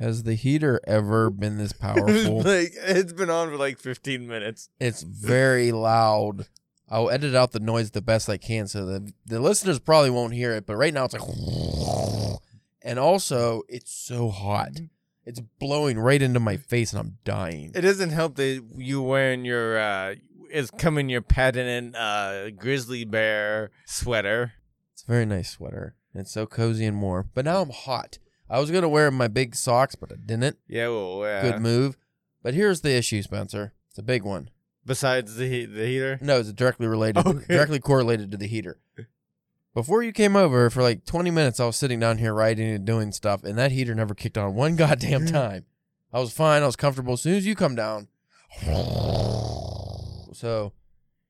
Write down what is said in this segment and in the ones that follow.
Has the heater ever been this powerful? like it's been on for like 15 minutes. it's very loud. I'll edit out the noise the best I can so the the listeners probably won't hear it, but right now it's like and also it's so hot. It's blowing right into my face and I'm dying. It doesn't help that you wearing your uh it's coming your patent uh grizzly bear sweater. It's a very nice sweater. It's so cozy and warm. But now I'm hot. I was gonna wear my big socks, but I didn't. Yeah, well, yeah. Good move. But here's the issue, Spencer. It's a big one. Besides the he- the heater. No, it's directly related, Okay. directly correlated to the heater. Before you came over for like 20 minutes, I was sitting down here writing and doing stuff, and that heater never kicked on one goddamn time. I was fine. I was comfortable. As soon as you come down, so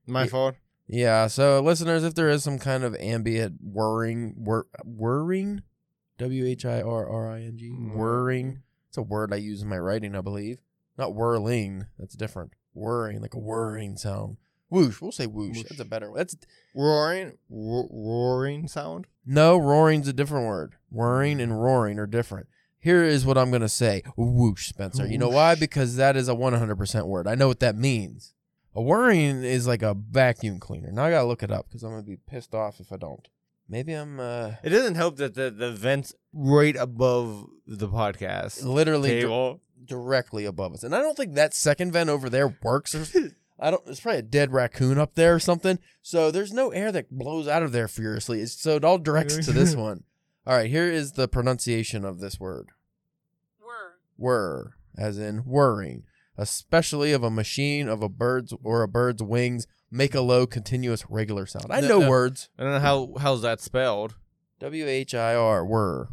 My fault. yeah. So listeners, if there is some kind of ambient whirring, whir, whirring, W H I R R I N G, whirring. It's a word I use in my writing, I believe. Not whirling. That's different. Whirring, like a whirring sound. Whoosh. We'll say whoosh. Whoosh. That's a better. That's Roaring, ro- roaring sound. no roaring's a different word. Whirring and roaring are different. Here is what I'm gonna say. Whoosh, Spencer. You know why? Whoosh. Because that is a 100% word. I know what that means. A whirring is like a vacuum cleaner. Now I gotta look it up because I'm gonna be pissed off if I don't. Maybe I'm uh, It doesn't help that the the vents right above the podcast literally di- table. directly above us, and I don't think that second vent over there works. Or, I don't. It's probably a dead raccoon up there or something. So there's no air that blows out of there furiously. It's, so it all directs to this one. All right, here is the pronunciation of this word. Whir. Whir, as in whirring, especially of a machine of a bird's or a bird's wings, make a low, continuous, regular sound. I No, know no. words. I don't know how how's that spelled. W H I R, whir.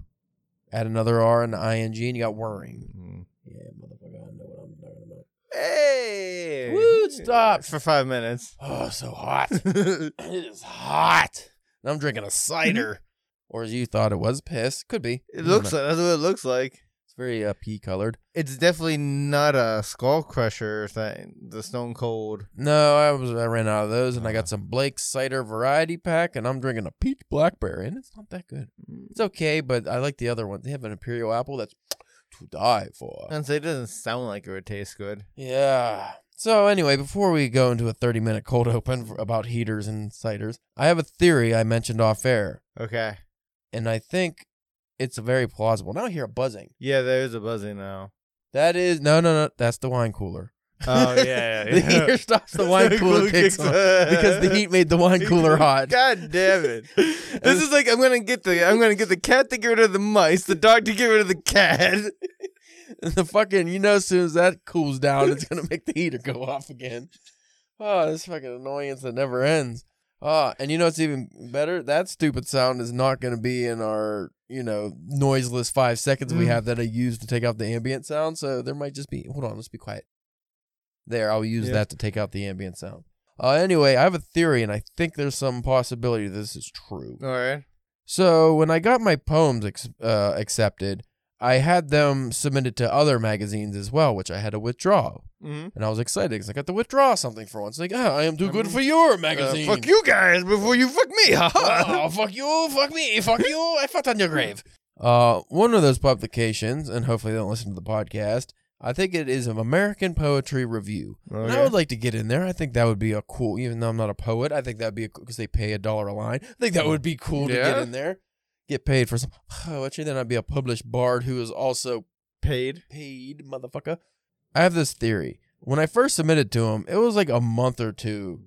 Add another R and I N G, and you got whirring. Mm-hmm. Yeah, motherfucker, I know what I'm talking about. Hey, Woo, it stopped. for five minutes. Oh, so hot. it is hot. And I'm drinking a cider. Mm-hmm. or as you thought it was, piss. Could be. It looks like that's what it looks like. It's very uh, pea colored. It's definitely not a skull crusher thing. The Stone Cold. No, I was I ran out of those, and I got some Blake's cider variety pack, and I'm drinking a peach blackberry, and it's not that good. It's okay, but I like the other one. They have an imperial apple that's to die for. And so it doesn't sound like it would taste good. Yeah. So anyway, before we go into a 30 minute cold open for, about heaters and ciders, I have a theory I mentioned off air, Okay. and I think it's very plausible. Now I hear a buzzing. Yeah, there is a buzzing now. That is no, no, no. That's the wine cooler. Oh yeah, yeah. the heater stops. The wine cooler kicks on because the heat made the wine cooler hot. God damn it! This is like I'm gonna get the I'm gonna get the cat to get rid of the mice, the dog to get rid of the cat. And the fucking, you know, as soon as that cools down, it's gonna make the heater go off again. Oh, this fucking annoyance that never ends. Oh, and you know what's even better? That stupid sound is not gonna be in our, you know, noiseless five seconds we Mm. have that I use to take out the ambient sound. So there might just be. Hold on, let's be quiet. There, I'll use Yeah. that to take out the ambient sound. Uh, anyway, I have a theory, and I think there's some possibility this is true. All right. So when I got my poems ex- uh, accepted, I had them submitted to other magazines as well, which I had to withdraw. Mm-hmm. And I was excited because I got to withdraw something for once. Like, ah, I am too good for your magazine. fuck you guys before you fuck me. oh, fuck you, fuck me, fuck you. I fucked on your grave. Uh, one of those publications, and hopefully they don't listen to the podcast. I think it is an American Poetry Review. And I would like to get in there. I think that would be a cool, even though I'm not a poet, I think that would be cool because they pay a dollar a line. I think that would be cool to get in there. Get paid for some poetry. Then I'd be a published bard who is also paid. paid, motherfucker. I have this theory. When I first submitted to him, it was like a month or two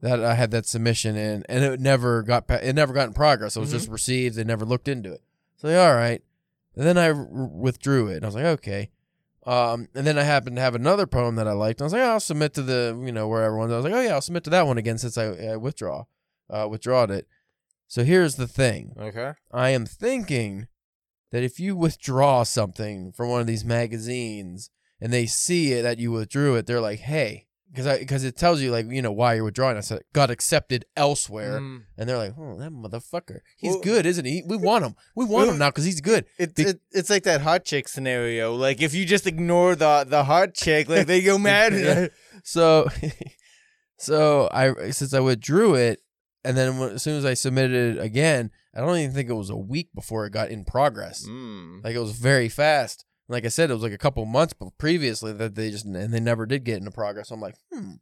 that I had that submission in, and it never got pa- it never got in progress. It was just received. They never looked into it. So like, all right. And then I r- withdrew it. And I was like, okay. Um, and then I happened to have another poem that I liked. I was like, oh, I'll submit to the you know wherever one. I was like, oh yeah, I'll submit to that one again since I, I withdraw, uh, withdrawed it. So here's the thing. Okay. I am thinking that if you withdraw something from one of these magazines and they see it that you withdrew it, they're like, "Hey," because I because it tells you like you know why you're withdrawing. I said got accepted elsewhere, Mm. and they're like, "Oh, that motherfucker, he's Well- good, isn't he? We want him. We want him now because he's good." It, Be- it, it's like that hot chick scenario. Like if you just ignore the the hot chick, like they go mad. Yeah. So, so I since I withdrew it, and then when, as soon as I submitted it again, I don't even think it was a week before it got in progress. Mm. Like it was very fast. Like I said, it was like a couple months previously that they just and they never did get into progress. I'm like, hmm,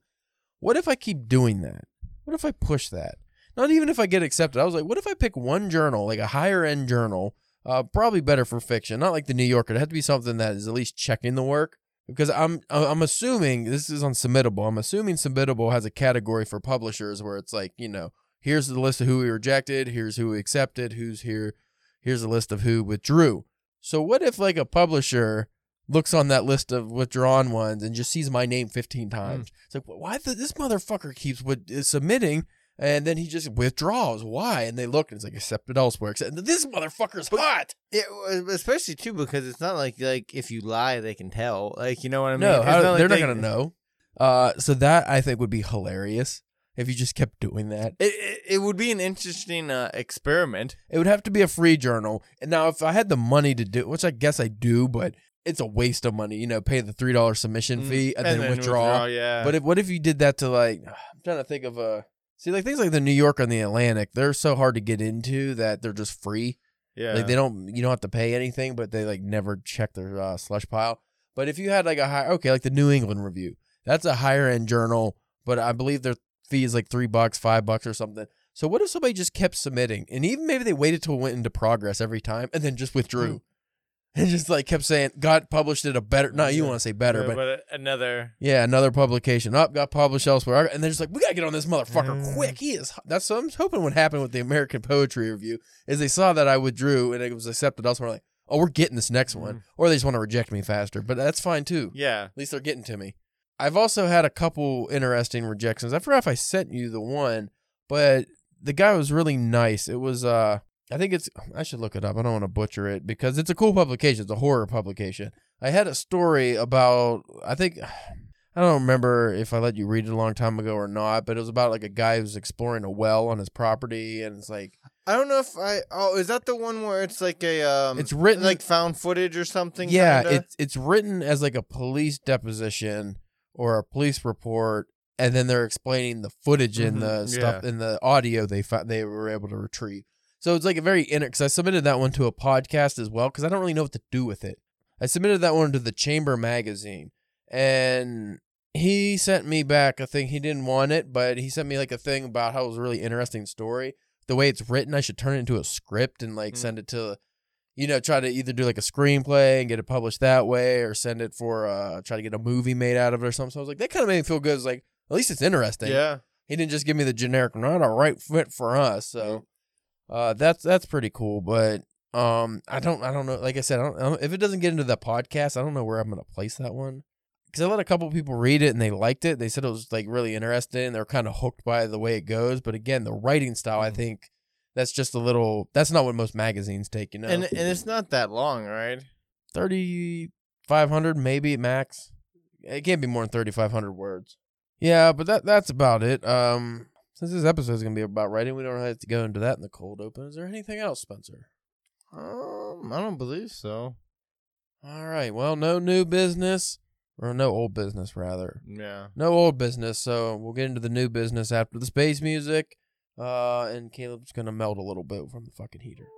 what if I keep doing that? What if I push that? Not even if I get accepted. I was like, what if I pick one journal, like a higher end journal, uh, probably better for fiction, not like the New Yorker. It had to be something that is at least checking the work. Because I'm I'm assuming this is on Submittable. I'm assuming Submittable has a category for publishers where it's like, you know, here's the list of who we rejected, here's who we accepted, who's here, here's a list of who withdrew. So what if like a publisher looks on that list of withdrawn ones and just sees my name 15 times? It's like, why the, this motherfucker keeps with, submitting and then he just withdraws? Why? And they look and it's like accepted elsewhere. Except this motherfucker's hot. Yeah, especially too because it's not like like if you lie they can tell. Like you know what I mean? No, how- not they're not they- gonna know. Uh, so that I think would be hilarious if you just kept doing that. It, it, it would be an interesting uh, experiment. It would have to be a free journal. And now, if I had the money to do, which I guess I do, but it's a waste of money. You know, pay the three dollar submission Mm, fee and, then, withdraw. Yeah, But if, what if you did that to like? I'm trying to think of a. See, like things like the New York and the Atlantic, they're so hard to get into that they're just free. yeah, Like they don't, you don't have to pay anything, but they like never check their uh, slush pile. But if you had like a high, okay, like the New England Review, that's a higher end journal, but I believe their fee is like three bucks, five bucks, or something. So what if somebody just kept submitting, and even maybe they waited till it went into progress every time, and then just withdrew, and just like kept saying, "Got published at a better." Not you want to say better, but but another. yeah, another publication up got published elsewhere, and they're just like, we gotta get on this motherfucker Mm. quick. He is. That's what I'm hoping would happen with the American Poetry Review is they saw that I withdrew and it was accepted elsewhere. Like, oh, we're getting this next one, Mm. or they just want to reject me faster. But that's fine too. Yeah, At least they're getting to me. I've also had a couple interesting rejections. I forgot if I sent you the one, but the guy was really nice. It was uh I think it's I should look it up. I don't want to butcher it because it's a cool publication. It's a horror publication. I had a story about I think I don't remember if I let you read it a long time ago or not, but it was about like a guy who's exploring a well on his property and it's like I don't know if I. Oh, is that the one where it's like a um? it's written like found footage or something. Yeah, kinda? it's it's written as like a police deposition or a police report, and then they're explaining the footage and Mhm, the stuff in the audio they found they were able to retrieve. So it's like a very inner. Because I submitted that one to a podcast as well because I don't really know what to do with it. I submitted that one to the Chamber magazine, and he sent me back a thing. He didn't want it, but he sent me like a thing about how it was a really interesting story. The way it's written, I should turn it into a script and like Mm. send it to you know, try to either do like a screenplay and get it published that way, or send it for uh, try to get a movie made out of it or something. So I was like, that kind of made me feel good. It's like at least it's interesting. yeah. He didn't just give me the generic, not a right fit for us. So uh, that's that's pretty cool. But um, I don't I don't know. Like I said, I don't, I don't- if it doesn't get into the podcast, I don't know where I'm gonna place that one. Because I let a couple people read it and they liked it. They said it was like really interesting. They were kind of hooked by the way it goes. But again, the writing style, I Mhm. think that's just a little. That's not what most magazines take. You know, And and it's not that long, right? 3500 maybe max it can't be more than 3500 words yeah but that that's about it um since this episode is going to be about writing we don't have to go into that in the cold open is there anything else spencer Um, I don't believe so. all right well no new business or no old business rather Yeah. no old business so we'll get into the new business after the space music uh and caleb's to melt a little bit from the fucking heater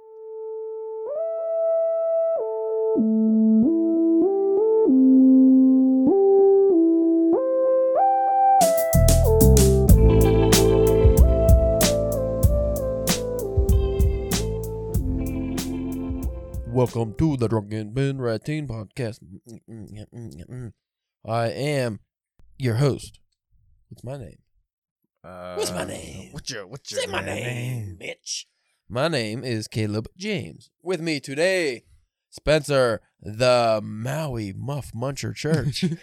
Welcome to the Drunken Ben Ratine Podcast. Mm, mm, mm, I am your host. What's my name? Uh, What's my name? What's your What's your Say my name, bitch. My name is Caleb James. With me today, Spencer, the Maui Muff Muncher Church.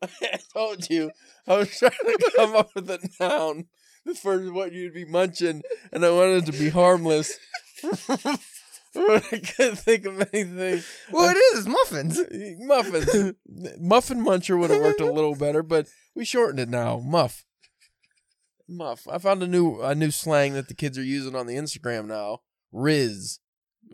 I told you I was trying to come up with a noun for what you'd be munching, and I wanted it to be harmless. I couldn't think of anything. Well, it is muffins. Muffins. Muffin Muncher would have worked a little better, but we shortened it now. Muff. Muff. I found a new a new slang that the kids are using on the Instagram now. Riz.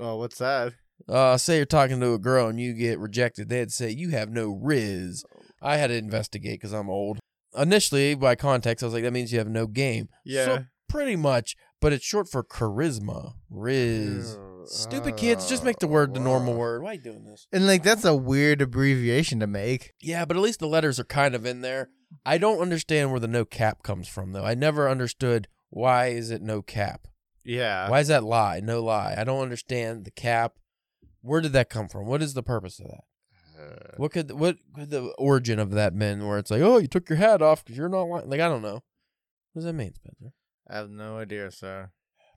Oh, what's that? Uh, say you're talking to a girl and you get rejected, they'd say you have no riz. I had to investigate because I'm old. Initially, by context, I was like, that means you have no game. Yeah. So pretty much, but it's short for charisma. Riz. Ew. Stupid kids, just make the word the normal word. Why are you doing this? And like that's a weird abbreviation to make. Yeah, but at least the letters are kind of in there. I don't understand where the no cap comes from though. I never understood why is it no cap. Yeah. Why is that lie? No lie. I don't understand the cap. Where did that come from? What is the purpose of that? Uh, What could what could the origin of that been? Where it's like, oh, you took your hat off because you're not lying. Like I don't know. What does that mean, Spencer? I have no idea, sir.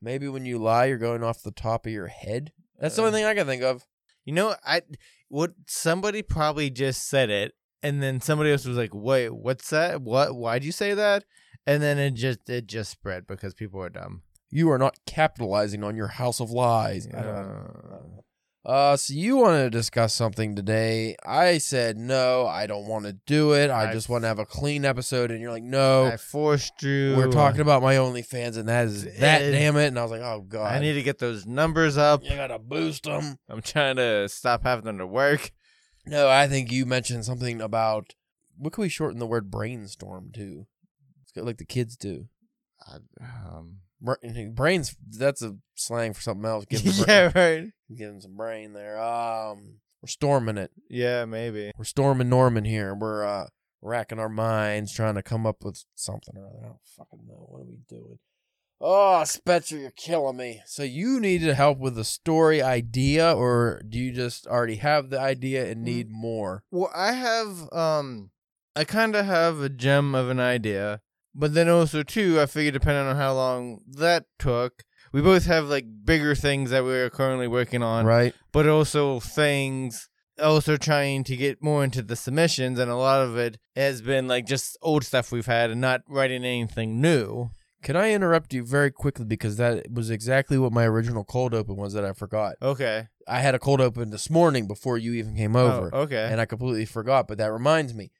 Maybe when you lie, you're going off the top of your head. That's the Uh, only thing I can think of. You know, I what somebody probably just said it, and then somebody else was like, "Wait, what's that? What? Why'd you say that?" And then it just it just spread because people are dumb. You are not capitalizing on your house of lies. Uh, Uh, so you want to discuss something today? I said no. I don't want to do it. I, I just want to have a clean episode, and you're like, no. I forced you. we're talking about my OnlyFans, and that is that. Eh, damn it! And I was like, oh god, I need to get those numbers up. you gotta boost them. I'm trying to stop having them to work. No, I think you mentioned something about what can we shorten the word brainstorm to? It's like the kids do. I, um, Brains. That's a slang for something else. Give yeah, right. give some brain there. Um, we're storming it. Yeah, maybe. We're storming Norman here. We're uh racking our minds trying to come up with something or other. I don't fucking know. What are we doing? Oh, Spencer, you're killing me. So you needed help with the story idea, or do you just already have the idea and need more? Well, I have um I kind of have a gem of an idea, but then also too, I figure depending on how long that took, we both have like bigger things that we're currently working on, Right? but also things also trying to get more into the submissions and a lot of it has been like just old stuff we've had and not writing anything new. Can I interrupt you very quickly because that was exactly what my original cold open was that I forgot. Okay. I had a cold open this morning before you even came oh, over. Oh, okay. and I completely forgot. But that reminds me,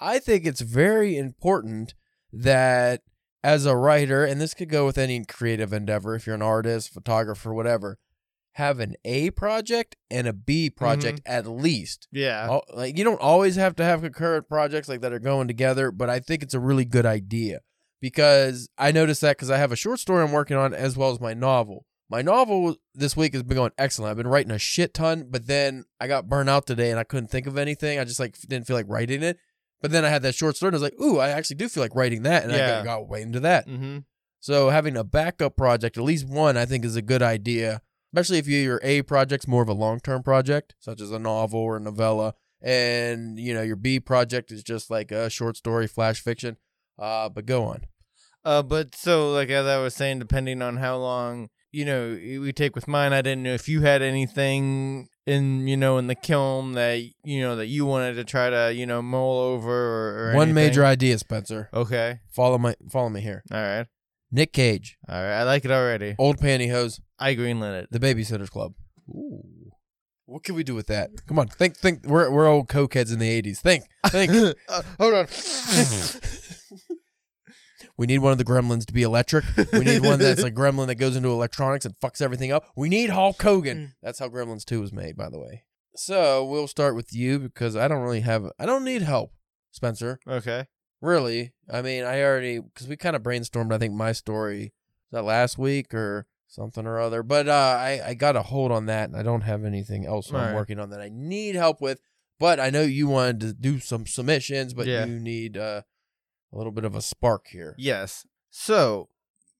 I think it's very important that as a writer, and this could go with any creative endeavor, if you're an artist, photographer, whatever, have an A project and a B mm-hmm. project at least. yeah. Al- Like you don't always have to have concurrent projects like that are going together, but I think it's a really good idea because I noticed that because I have a short story I'm working on as well as my novel. My novel this week has been going excellent. I've been writing a shit ton, but then I got burnt out today and I couldn't think of anything. I just like didn't feel like writing it. But then I had that short story and I was like, ooh, I actually do feel like writing that. And I Yeah. got, got way into that. mm-hmm. So having a backup project, at least one, I think is a good idea, especially if your A project's more of a long term project, such as a novel or a novella, and you know your B project is just like a short story, flash fiction. Uh, but go on. Uh, but so like as I was saying, depending on how long you know we take with mine, I didn't know if you had anything in you know in the kiln that you know that you wanted to try to you know mull over or, or One anything. major idea, Spencer. Okay, Follow my follow me here. all right, Nick Cage, all right. I like it already. old pantyhose, I greenlit it. the Babysitters Club. Ooh. What can we do with that? Come on, think, think. We're we're old cokeheads in the '80s. Think, think. uh, hold on. We need one of the gremlins to be electric. We need one that's a gremlin that goes into electronics and fucks everything up. We need Hulk Hogan. That's how Gremlins 2 was made, by the way. So we'll start with you because I don't really have, I don't need help, Spencer. okay. Really. I mean, I already, because we kind of brainstormed, I think, my story, was that last week or something or other. But uh, I, I got a hold on that and I don't have anything else I'm Alright. working on that I need help with. But I know you wanted to do some submissions, but Yeah. you need uh, a little bit of a spark here. Yes. So,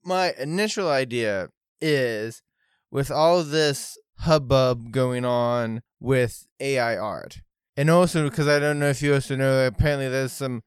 my initial idea is with all this hubbub going on with AI art, and also because I don't know if you also know, apparently there's some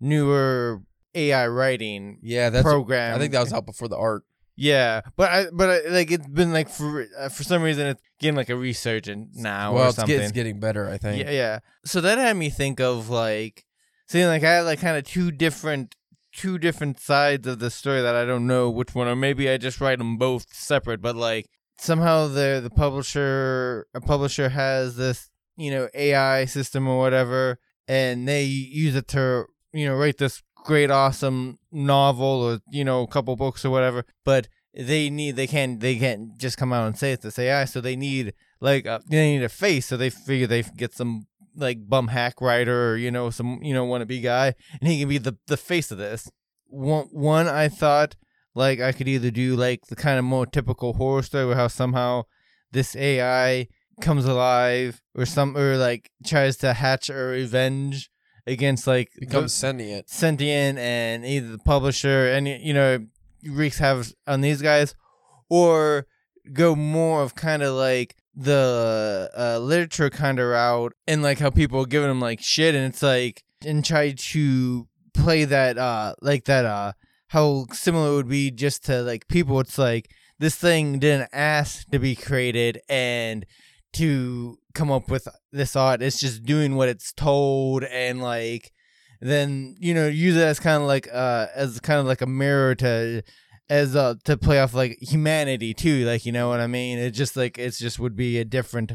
newer AI writing Yeah, that's. program. I think that was out before the art. Yeah, but I but I, like it's been like for uh, for some reason it's getting like a resurgence now well, or it's, something. get, it's getting better. I think. Yeah, yeah. So that had me think of like seeing like I have like kind of two different two different sides of the story that I don't know which one or maybe I just write them both separate but like somehow the the publisher a publisher has this you know AI system or whatever and they use it to you know write this great awesome novel or you know a couple books or whatever but they need they can't they can't just come out and say it's this AI so they need like uh, they need a face so they figure they get some like bum hack writer or you know some you know wannabe guy and he can be the the face of this one one I thought like I could either do like the kind of more typical horror story where how somehow this AI comes alive or some or like tries to hatch a revenge against like the- becomes sentient. sentient and either the publisher and you know wreaks havoc on these guys or go more of kind of like the uh, literature kind of route and like how people are giving them like shit and it's like and try to play that uh like that uh how similar it would be just to like people. It's like this thing didn't ask to be created and to come up with this art. It's just doing what it's told and like then you know use it as kind of like uh as kind of like a mirror to as uh to play off like humanity too like you know what i mean it just like it's just would be a different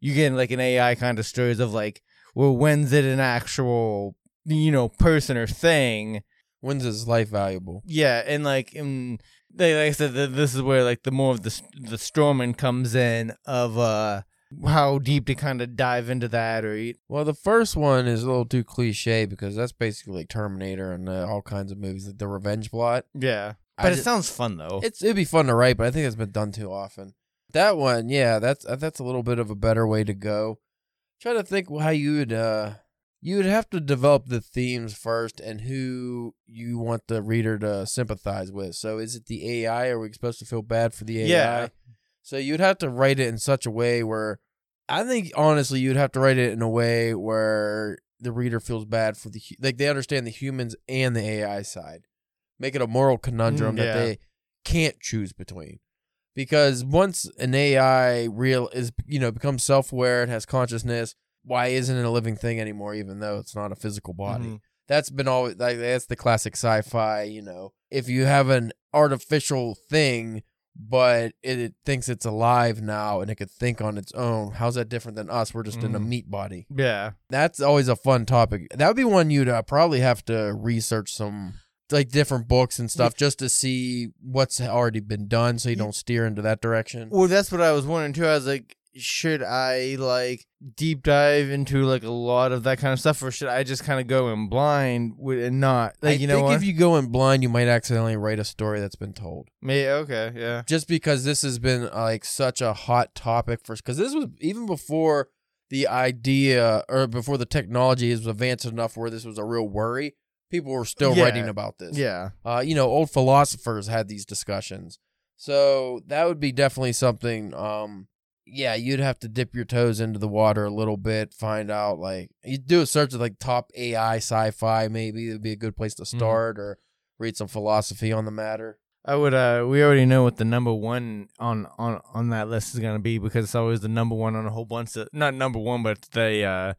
you get like an ai kind of stories of like well when's it an actual you know person or thing When's his life valuable? yeah and like in like, like i said th- this is where like the more of the the storming comes in of uh how deep to kind of dive into that or eat Well, the first one is a little too cliche because that's basically like Terminator and uh, all kinds of movies, like the revenge plot. yeah I but it ju- sounds fun though It's it'd be fun to write, but I think it's been done too often. That one, yeah, that's uh, that's a little bit of a better way to go. Try to think how you would uh you would have to develop the themes first and who you want the reader to sympathize with. So is it the AI? Are we supposed to feel bad for the AI? Yeah. So you'd have to write it in such a way where I think honestly you'd have to write it in a way where the reader feels bad for the like they understand the humans and the AI side. Make it a moral conundrum Mm, that they can't choose between. Because once an AI real is you know becomes self-aware, it has consciousness, why isn't it a living thing anymore even though it's not a physical body? Mhm. That's been always like that's the classic sci-fi, you know. If you have an artificial thing but it, it thinks it's alive now and it could think on its own, how's that different than us? We're just in a Mhm. meat body. yeah That's always a fun topic. That would be one you'd uh, probably have to research some like different books and stuff just to see what's already been done so you don't steer into that direction. Well, that's what I was wondering too. I was like, should I like deep dive into like a lot of that kind of stuff, or should I just kind of go in blind with and not like I you know think what? if you go in blind, you might accidentally write a story that's been told. Me, okay, yeah, Just because this has been uh, like such a hot topic for, because this was even before the idea or before the technology was advanced enough where this was a real worry. People were still Yeah. writing about this. yeah, Uh, you know, old philosophers had these discussions. So that would be definitely something. Um, yeah, you'd have to dip your toes into the water a little bit, find out like you do a search of like top AI sci-fi. Maybe it'd be a good place to start, or read some philosophy on the matter. I would. Uh, we already know what the number one on on on that list is gonna be because it's always the number one on a whole bunch of not number one, but the uh,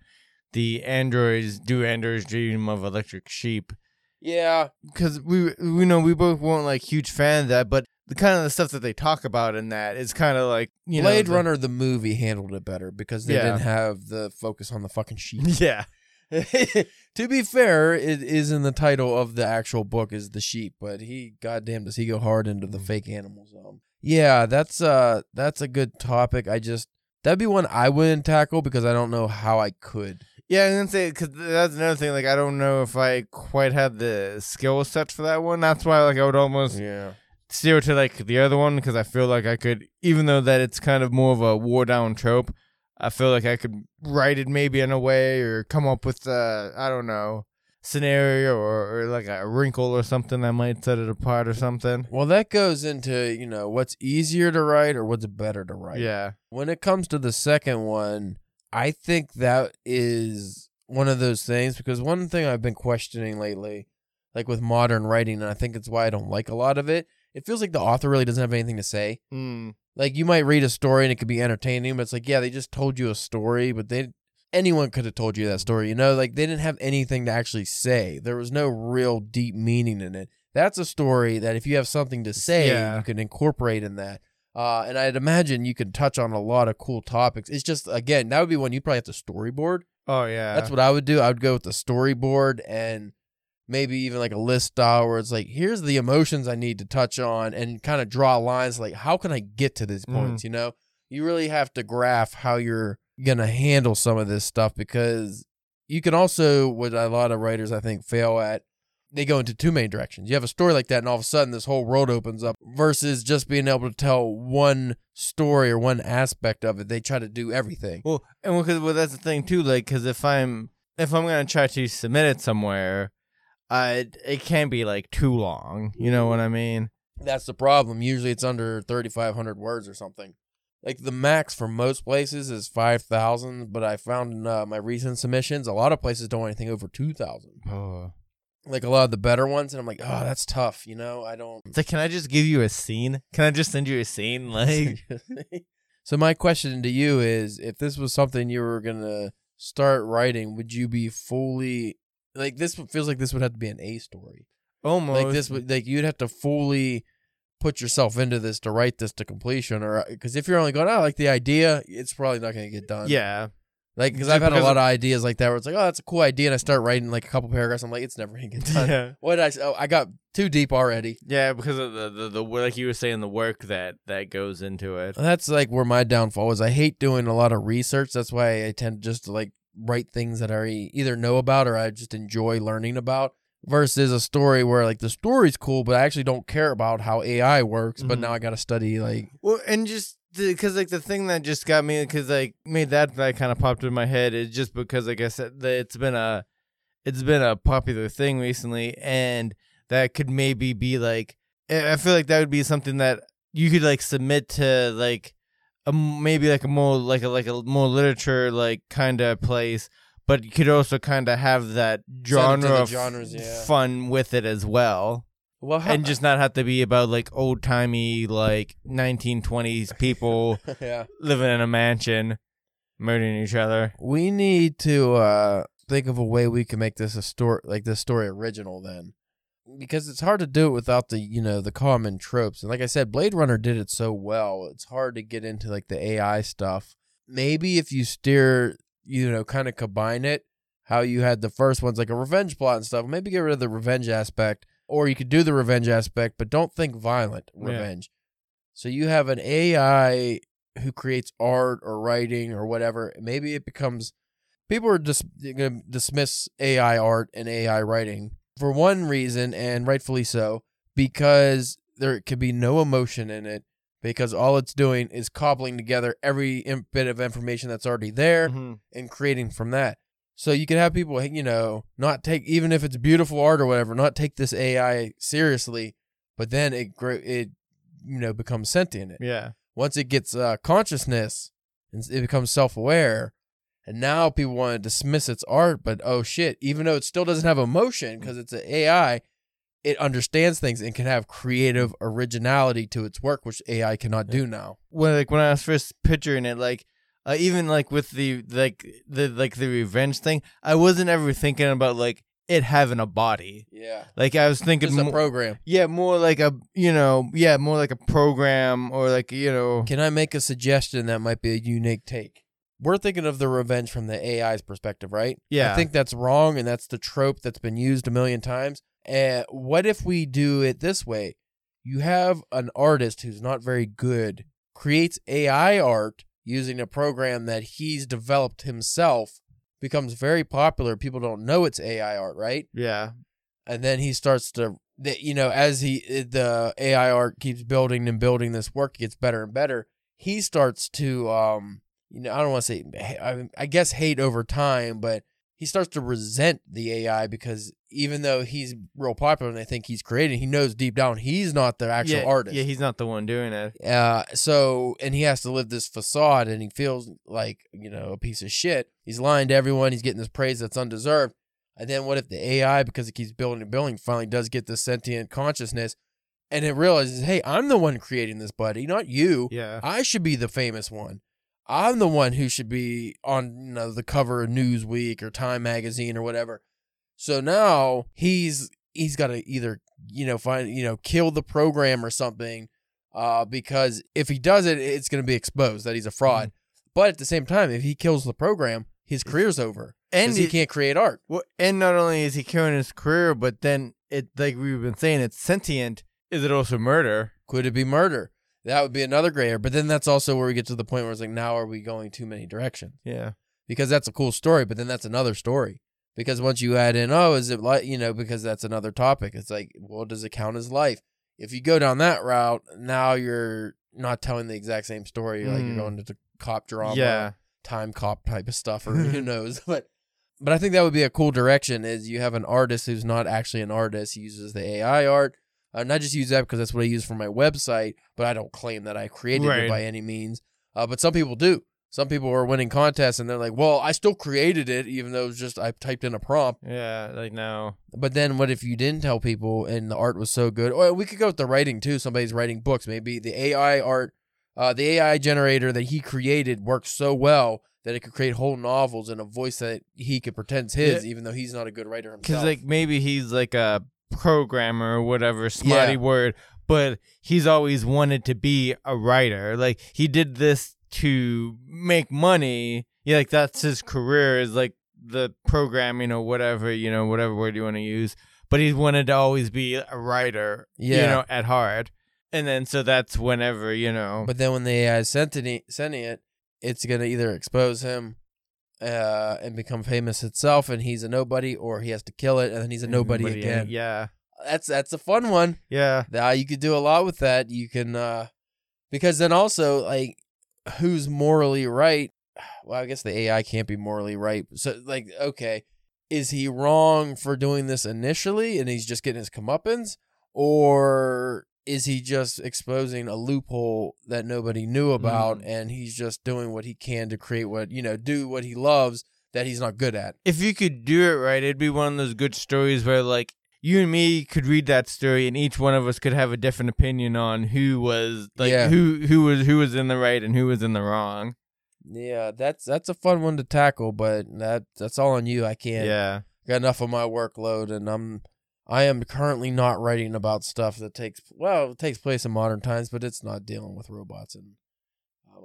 the androids do androids dream of electric sheep. Yeah, because we we know we both weren't like huge fan of that, but the kind of the stuff that they talk about in that is kind of like you Blade know, the- Runner the movie handled it better because they Yeah. didn't have the focus on the fucking sheep. Yeah, to be fair, it is in the title of the actual book is the sheep, but he goddamn does he go hard into the fake animals. Um, yeah, that's uh that's a good topic. I just that'd be one I wouldn't tackle because I don't know how I could. Yeah. and gonna say because that's another thing. Like I don't know if I quite have the skill set for that one. That's why like I would almost Yeah, steer to like the other one because I feel like I could, even though that it's kind of more of a war down trope. I feel like I could write it maybe in a way or come up with uh I don't know scenario or, or like a wrinkle or something that might set it apart or something. well, that goes into you know what's easier to write or what's better to write. Yeah. When it comes to the second one, I think that is one of those things because one thing I've been questioning lately, like with modern writing, and I think it's why I don't like a lot of it, it feels like the author really doesn't have anything to say. Mm. Like you might read a story and it could be entertaining, but it's like, yeah, they just told you a story, but they anyone could have told you that story, you know? Like they didn't have anything to actually say. There was no real deep meaning in it. That's a story that if you have something to say, Yeah. you can incorporate in that. Uh, and I'd imagine you can touch on a lot of cool topics. It's just again, that would be one you probably have to storyboard. Oh yeah. That's what I would do. I would go with the storyboard and maybe even like a list style where it's like, here's the emotions I need to touch on and kind of draw lines like, how can I get to these Mhm. points? You know, you really have to graph how you're going to handle some of this stuff because you can also, what a lot of writers I think fail at, they go into two main directions. You have a story like that, and all of a sudden this whole world opens up. Versus just being able to tell one story or one aspect of it, they try to do everything. Well, and because well, that's the thing too. Like, because if I'm if I'm gonna try to submit it somewhere, uh, it can't be like too long. You know what I mean? That's the problem. Usually it's under 3,500 words or something. Like the max for most places is 5,000, but I found in uh, my recent submissions, a lot of places don't want anything over 2,000. Oh. Like a lot of the better ones, and I'm like, oh, that's tough. You know, I don't. It's like, can I just give you a scene? Can I just send you a scene? Like, so my question to you is, if this was something you were gonna start writing, would you be fully like this? Feels like this would have to be an A story. almost like this would like you'd have to fully put yourself into this to write this to completion or uh, because if you're only going oh, I like the idea it's probably not going to get done Yeah, like because i've had a lot of- of ideas like that where it's like oh that's a cool idea and i start writing like a couple paragraphs i'm like it's never going to get done yeah, what did i say? oh i got too deep already yeah. Because of the, the the like you were saying, the work that that goes into it. that's like where my downfall is i hate doing a lot of research that's why i tend just to like write things that i either know about or i just enjoy learning about versus a story where like the story's cool but i actually don't care about how ai works but Mhm. now i gotta study like Well, and just because like the thing that just got me because like made that that kind of popped in my head is just because like I said that it's been a it's been a popular thing recently, and that could maybe be like I feel like that would be something that you could like submit to like a maybe like a more like a like a more literature like kind of place. But you could also kind of have that Send it to genre of genres, yeah. fun with it as well well and just not have to be about like old timey like 1920s people yeah. living in a mansion murdering each other. we need to uh think of a way we can make this a story like this story original then. Because it's hard to do it without the you know the common tropes. And like i said blade runner did it so well. It's hard to get into like the ai stuff. Maybe if you steer you know kind of combine it how you had the first ones like a revenge plot and stuff maybe get rid of the revenge aspect or you could do the revenge aspect but don't think violent Yeah. revenge so you have an ai who creates art or writing or whatever maybe it becomes people are just going to dismiss ai art and ai writing for one reason and rightfully so because there could be no emotion in it because all it's doing is cobbling together every bit of information that's already there mm-hmm. and creating from that. So you can have people, you know, not take even if it's beautiful art or whatever, not take this AI seriously, but then it gr- it you know becomes sentient. Yeah. Once it gets uh, consciousness and it becomes self-aware, and now people want to dismiss its art, but oh shit, even though it still doesn't have emotion because it's an AI, it understands things and can have creative originality to its work, which AI cannot do now. When like when I was first picturing it, like uh, even like with the like the like the revenge thing, I wasn't ever thinking about like it having a body. Yeah, Like I was thinking, it's a program. yeah, more like a you know, yeah, more like a program or like you know, Can I make a suggestion that might be a unique take? We're thinking of the revenge from the AI's perspective, right? Yeah. I think that's wrong, and that's the trope that's been used a million times. Uh, what if we do it this way? You have an artist who's not very good, creates AI art using a program that he's developed himself, becomes very popular. People don't know it's AI art, right? yeah, and then he starts to you know as he the AI art keeps building and building this work gets better and better he starts to um you know I don't want to say I, I guess hate over time but he starts to resent the AI because even though he's real popular and they think he's creating he knows deep down he's not the actual yeah, artist Yeah, he's not the one doing it. uh, so and he has to live this facade, and he feels like you know a piece of shit. He's lying to everyone. He's getting this praise that's undeserved. And then what if the AI, because it keeps building and building, finally does get this sentient consciousness, and it realizes, hey, I'm the one creating this, buddy, not you. Yeah, I should be the famous one. I'm the one who should be on you know the cover of Newsweek or Time magazine or whatever. So now he's he's got to either you know find you know kill the program or something, uh, because if he does it, it's going to be exposed that he's a fraud. But at the same time, if he kills the program, his career's over and he it- can't create art. Well, and not only is he killing his career, but then it like we've been saying, it's sentient. Is it also murder? Could it be murder? That would be another gray area. But then that's also where we get to the point where it's like, now are we going too many directions? Yeah. because that's a cool story, but then that's another story because once you add in, oh, is it like you know, because that's another topic. It's like, well, does it count as life? If you go down that route, now you're not telling the exact same story. Like you're Mm. going into cop drama, yeah. time cop type of stuff, or who knows. But but I think that would be a cool direction. Is you have an artist who's not actually an artist, he uses the AI art. Uh, not just use that because that's what I use for my website, but I don't claim that I created Right. it by any means. Uh, but some people do. Some people are winning contests and they're like, "Well, I still created it, even though it was just I typed in a prompt." Yeah. Like no. But then, what if you didn't tell people and the art was so good? Or we could go with the writing too. Somebody's writing books. Maybe the AI art, uh, the AI generator that he created works so well that it could create whole novels in a voice that he could pretend's his, even though he's not a good writer himself. Because like maybe he's like a programmer or whatever smarty Yeah. word, but he's always wanted to be a writer. Like he did this to make money. Yeah, like that's his career is like the programming or whatever you know, whatever word you want to use. But he wanted to always be a writer. yeah. You know, at heart. And then so that's whenever you know. But then when the AI is sending it, it's gonna either expose him uh, and become famous itself, and he's a nobody, or he has to kill it, and then he's a nobody, again. Yeah. That's that's a fun one. Yeah. Now you could do a lot with that. You can uh because then also like who's morally right? Well, I guess the AI can't be morally right. So like okay, is he wrong for doing this initially and he's just getting his comeuppance or is he just exposing a loophole that nobody knew about Mm. and he's just doing what he can to create what, you know, do what he loves that he's not good at? if you could do it right, it'd be one of those good stories where like you and me could read that story and each one of us could have a different opinion on who was like Yeah. who who was who was in the right and who was in the wrong. Yeah, that's that's a fun one to tackle, but that that's all on you. I can't Yeah. got enough of my workload and I'm I am currently not writing about stuff that takes well, it takes place in modern times, but it's not dealing with robots and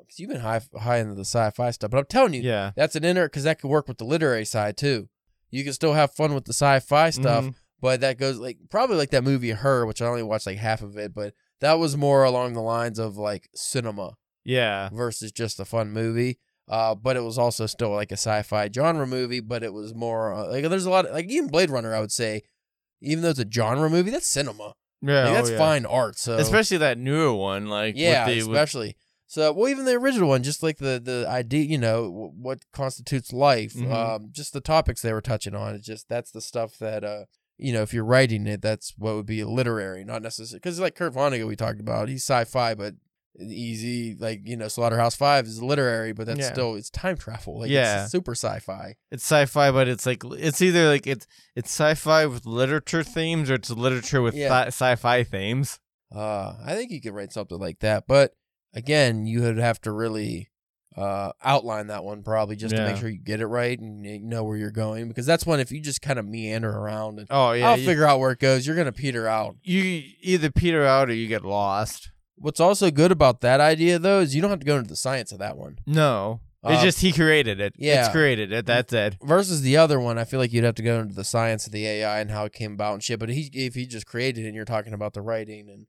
because you've been high high into the sci-fi stuff. But I'm telling you, Yeah. that's an inner because that could work with the literary side too. You can still have fun with the sci-fi stuff, Mhm. but that goes like probably like that movie Her, which I only watched like half of it, but that was more along the lines of like cinema Yeah. versus just a fun movie. Uh, but it was also still like a sci-fi genre movie, but it was more uh, like there's a lot of, like even Blade Runner. I would say, even though it's a genre movie, that's cinema. Yeah. Like, oh, that's yeah. fine art. So Especially that newer one like yeah, with the, with- especially. So well, even the original one, just like the the idea, you know, w- what constitutes life, Mhm. um, just the topics they were touching on. It's just that's the stuff that uh, you know, if you're writing it, that's what would be literary, not necessarily because like Kurt Vonnegut we talked about, he's sci-fi, but easy like you know Slaughterhouse Five is literary, but that's Yeah. still it's time travel. Like Yeah. it's super sci-fi. it's sci-fi but it's like it's either like it's it's sci-fi with literature themes or it's literature with Yeah. sci- sci-fi themes. Uh, I think you could write something like that, but again, you would have to really uh, outline that one probably just to Yeah. make sure you get it right and you know where you're going because that's one if you just kind of meander around and Oh yeah. I'll you- figure out where it goes, you're gonna peter out. you either peter out or you get lost. What's also good about that idea though is you don't have to go into the science of that one No. It's Uh, just he created it. yeah. It's created it. That's it. versus the other one. I feel like you'd have to go into the science of the AI and how it came about and shit. But he if he just created it and you're talking about the writing and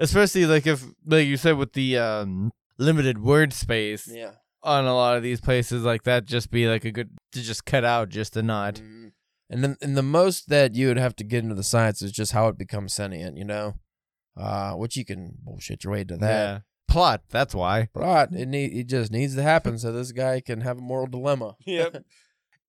Especially like if like you said with the um limited word space yeah. on a lot of these places like that just be like a good to just cut out just a nod. Mhm. And then and the most that you would have to get into the science is just how it becomes sentient, you know, uh, which you can bullshit your way to that. Yeah. Plot, that's why. But it need, it just needs to happen so this guy can have a moral dilemma. Yep.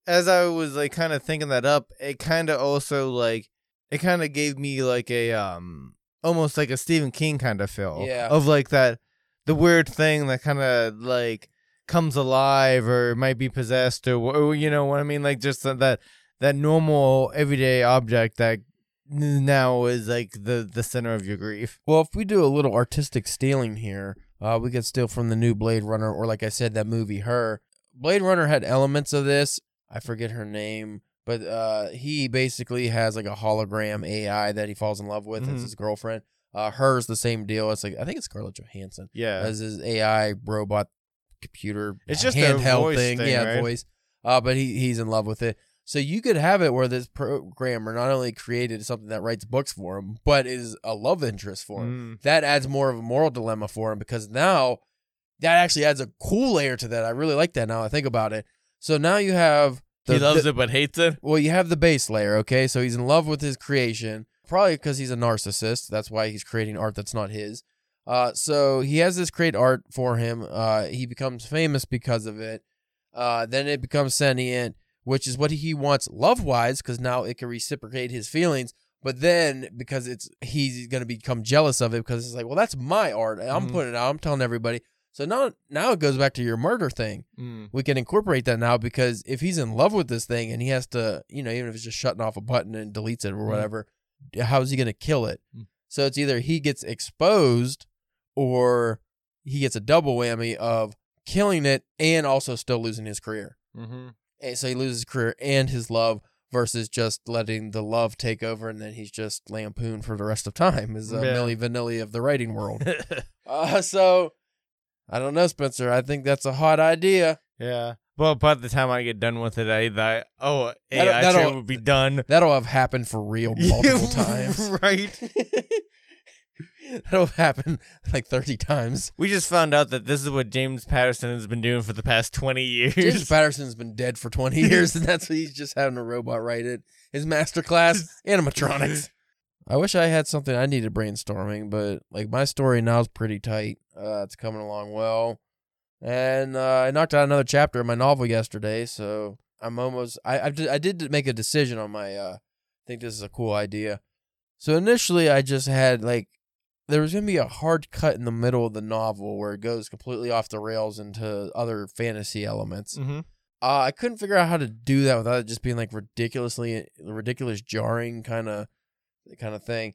As I was like kind of thinking that up, it kind of also like it kind of gave me like a um almost like a Stephen King kind of feel. Yeah. Of like that the weird thing that kind of like comes alive or might be possessed or, or you know what I mean like just that that, that normal everyday object that n- now is like the the center of your grief. well, if we do a little artistic stealing here, uh, we could steal from the new Blade Runner, or like I said, that movie Her. Blade Runner had elements of this. I forget her name, but uh, he basically has like a hologram AI that he falls in love with Mhm. as his girlfriend. Uh, hers the same deal. It's like I think it's Scarlett Johansson. Yeah. as his AI robot computer. It's just a handheld voice thing, yeah, right? voice. Uh, but he he's in love with it. So you could have it where this programmer not only created something that writes books for him, but is a love interest for him. Mm. That adds more of a moral dilemma for him because now that actually adds a cool layer to that. I really like that now I think about it. So now you have the- he loves the- it but hates it. Well, you have the base layer, okay? So he's in love with his creation, probably because he's a narcissist. That's why he's creating art that's not his. Uh, so he has this great art for him. Uh, he becomes famous because of it. Uh, then it becomes sentient, which is what he wants love wise, because now it can reciprocate his feelings. But then because it's he's gonna become jealous of it because it's like, well, that's my art. I'm Mhm. putting it out. I'm telling everybody. So now now it goes back to your murder thing Mm. we can incorporate that now because if he's in love with this thing and he has to, you know, even if it's just shutting off a button and deletes it or whatever, how's he going to kill it? Mm. So it's either he gets exposed or he gets a double whammy of killing it and also still losing his career. Mm-hmm. And so he loses his career and his love versus just letting the love take over and then he's just lampooned for the rest of time is uh, Yeah. Milli Vanilli of the writing world. uh, so I don't know, Spencer. I think that's a hot idea. yeah. Well, by the time I get done with it, I thought, oh, That'll- AI that'll- show would be done That'll have happened for real multiple times. right? That'll happen like 30 times. We just found out that this is what James Patterson has been doing for the past twenty years. James Patterson's been dead for 20 years, and that's what he's just having a robot write it. His masterclass, animatronics. I wish I had something I needed brainstorming, but like my story now is pretty tight. Uh, it's coming along well. And uh, I knocked out another chapter of my novel yesterday, so I'm almost. I I did, I did make a decision on my. Uh, I think this is a cool idea. So initially, I just had like there was gonna be a hard cut in the middle of the novel where it goes completely off the rails into other fantasy elements. mm-hmm. Uh, I couldn't figure out how to do that without it just being like ridiculously ridiculous jarring kind of kind of thing.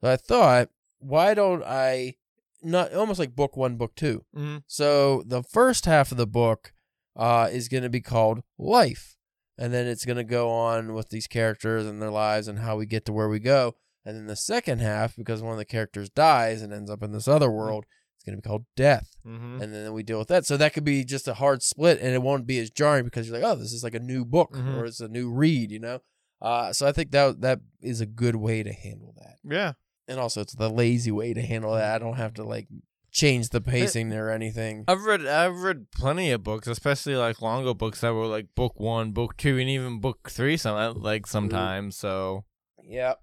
So I thought, why don't I not almost like book one, book two? Mm-hmm. So the first half of the book uh, is going to be called Life. And then it's going to go on with these characters and their lives and how we get to where we go. And then the second half, because one of the characters dies and ends up in this other world, it's going to be called Death. Mm-hmm. And then we deal with that. So that could be just a hard split and it won't be as jarring because you're like, oh, this is like a new book Mhm. or it's a new read, you know? Uh, so I think that that is a good way to handle that Yeah. and also it's the lazy way to handle that. I don't have to like change the pacing or anything. I've read I've read plenty of books, especially like longer books that were like book one, book two, and even book three. Some like sometimes. So Yeah.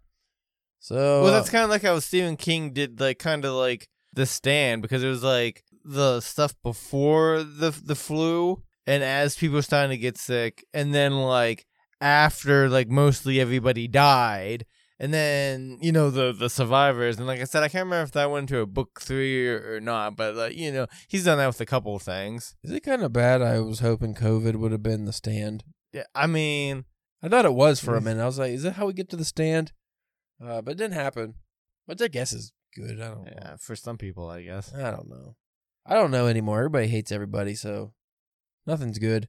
So well, that's uh, kind of like how Stephen King did, like kind of like The Stand, because it was like the stuff before the the flu, and as people were starting to get sick, and then like after like mostly everybody died. And then you know the the survivors, and like I said, I can't remember if that went to a book three or, or not, but like you know he's done that with a couple of things. is it kind of bad? I was hoping COVID would have been the stand. Yeah, I mean, I thought it was for a minute. I was like, is that how we get to the stand? Uh, but it didn't happen. Which I guess is good. I don't know. yeah, for some people, I guess. I don't know. I don't know anymore. Everybody hates everybody, so nothing's good.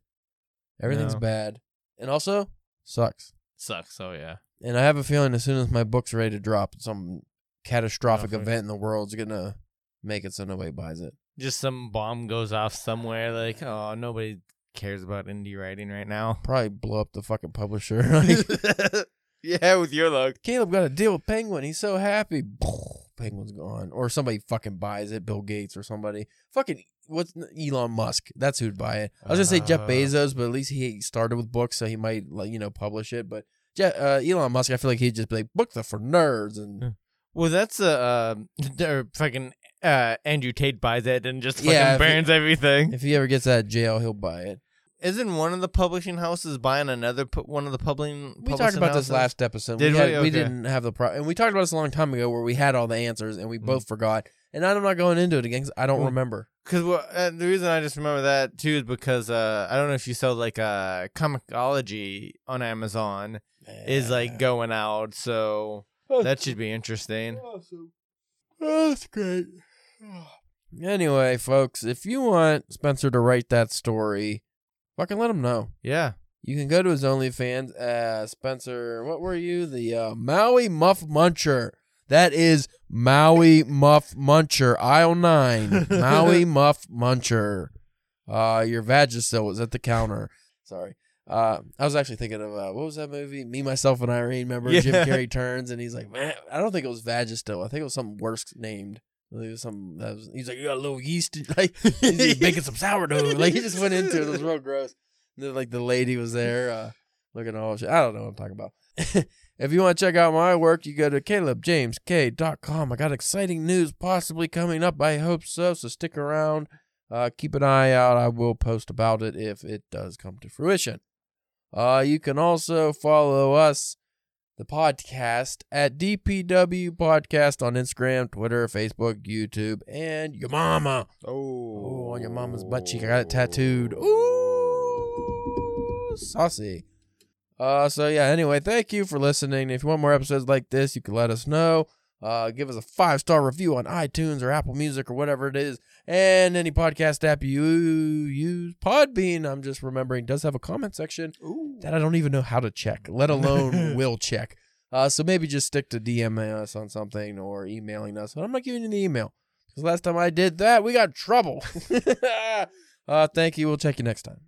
Everything's No. bad. And also sucks. Sucks. Oh yeah. And I have a feeling as soon as my book's ready to drop, some catastrophic event in the world's gonna make it so nobody buys it. Just some bomb goes off somewhere. Like, oh, nobody cares about indie writing right now. Probably blow up the fucking publisher. Like, yeah, with your luck. Caleb got a deal with Penguin. He's so happy. Penguin's gone. Or somebody fucking buys it. Bill Gates or somebody. Fucking what's Elon Musk? That's who'd buy it. I was gonna say Jeff Uh. Bezos, but at least he started with books, so he might like you know publish it. But Je- uh, Elon Musk, I feel like he'd just be like books are for nerds and Well, that's a uh, or fucking uh, Andrew Tate buys it and just fucking Yeah, if he- burns everything. if he ever gets out of jail, he'll buy it. Isn't one of the publishing houses buying another pu- one of the publishing? We talked about this last episode. Did we, had- we? we didn't have the pro, and we talked about this a long time ago where we had all the answers and we Mm. both forgot. And I'm not going into it again 'cause I don't Well, remember. Because well, uh, the reason I just remember that too is because uh, I don't know if you saw like uh, ComiXology on Amazon is like going out, so that should be interesting. awesome. That's great. Anyway, folks, if you want Spencer to write that story, fucking let him know. Yeah, You can go to his OnlyFans. Uh, Spencer, what were you? The uh, Maui Muff Muncher. That is Maui Muff Muncher, aisle nine. Maui Muff Muncher. Uh, your Vagisil was at the counter. Sorry. Uh, I was actually thinking of uh, what was that movie? Me, myself, and Irene. Remember Jim Carrey turns and he's like, man, I don't think it was Vagisil. I think it was something worse named. I think it was some. That was, he's like, you got a little yeast, like he's baking some sourdough. Like he just went into it. It was real gross. The- like the lady was there, uh, looking at all shit. I don't know what I'm talking about. if you want to check out my work, you go to calebjamesk.com. I got exciting news possibly coming up. I hope so. So stick around. Uh, keep an eye out. I will post about it if it does come to fruition. Uh, you can also follow us, the podcast, at DPW Podcast on Instagram, Twitter, Facebook, YouTube, and your mama. Oh, on your mama's butt cheek. I got it tattooed. Ooh, saucy. Uh, so yeah. Anyway, thank you for listening. If you want more episodes like this, you can let us know. Uh, give us a five star review on iTunes or Apple Music or whatever it is, and any podcast app you use. Podbean, I'm just remembering, does have a comment section Ooh. that I don't even know how to check, let alone will check. Uh, so maybe just stick to DMing us on something or emailing us. But I'm not giving you the email because last time I did that, we got trouble. uh, thank you. We'll check you next time.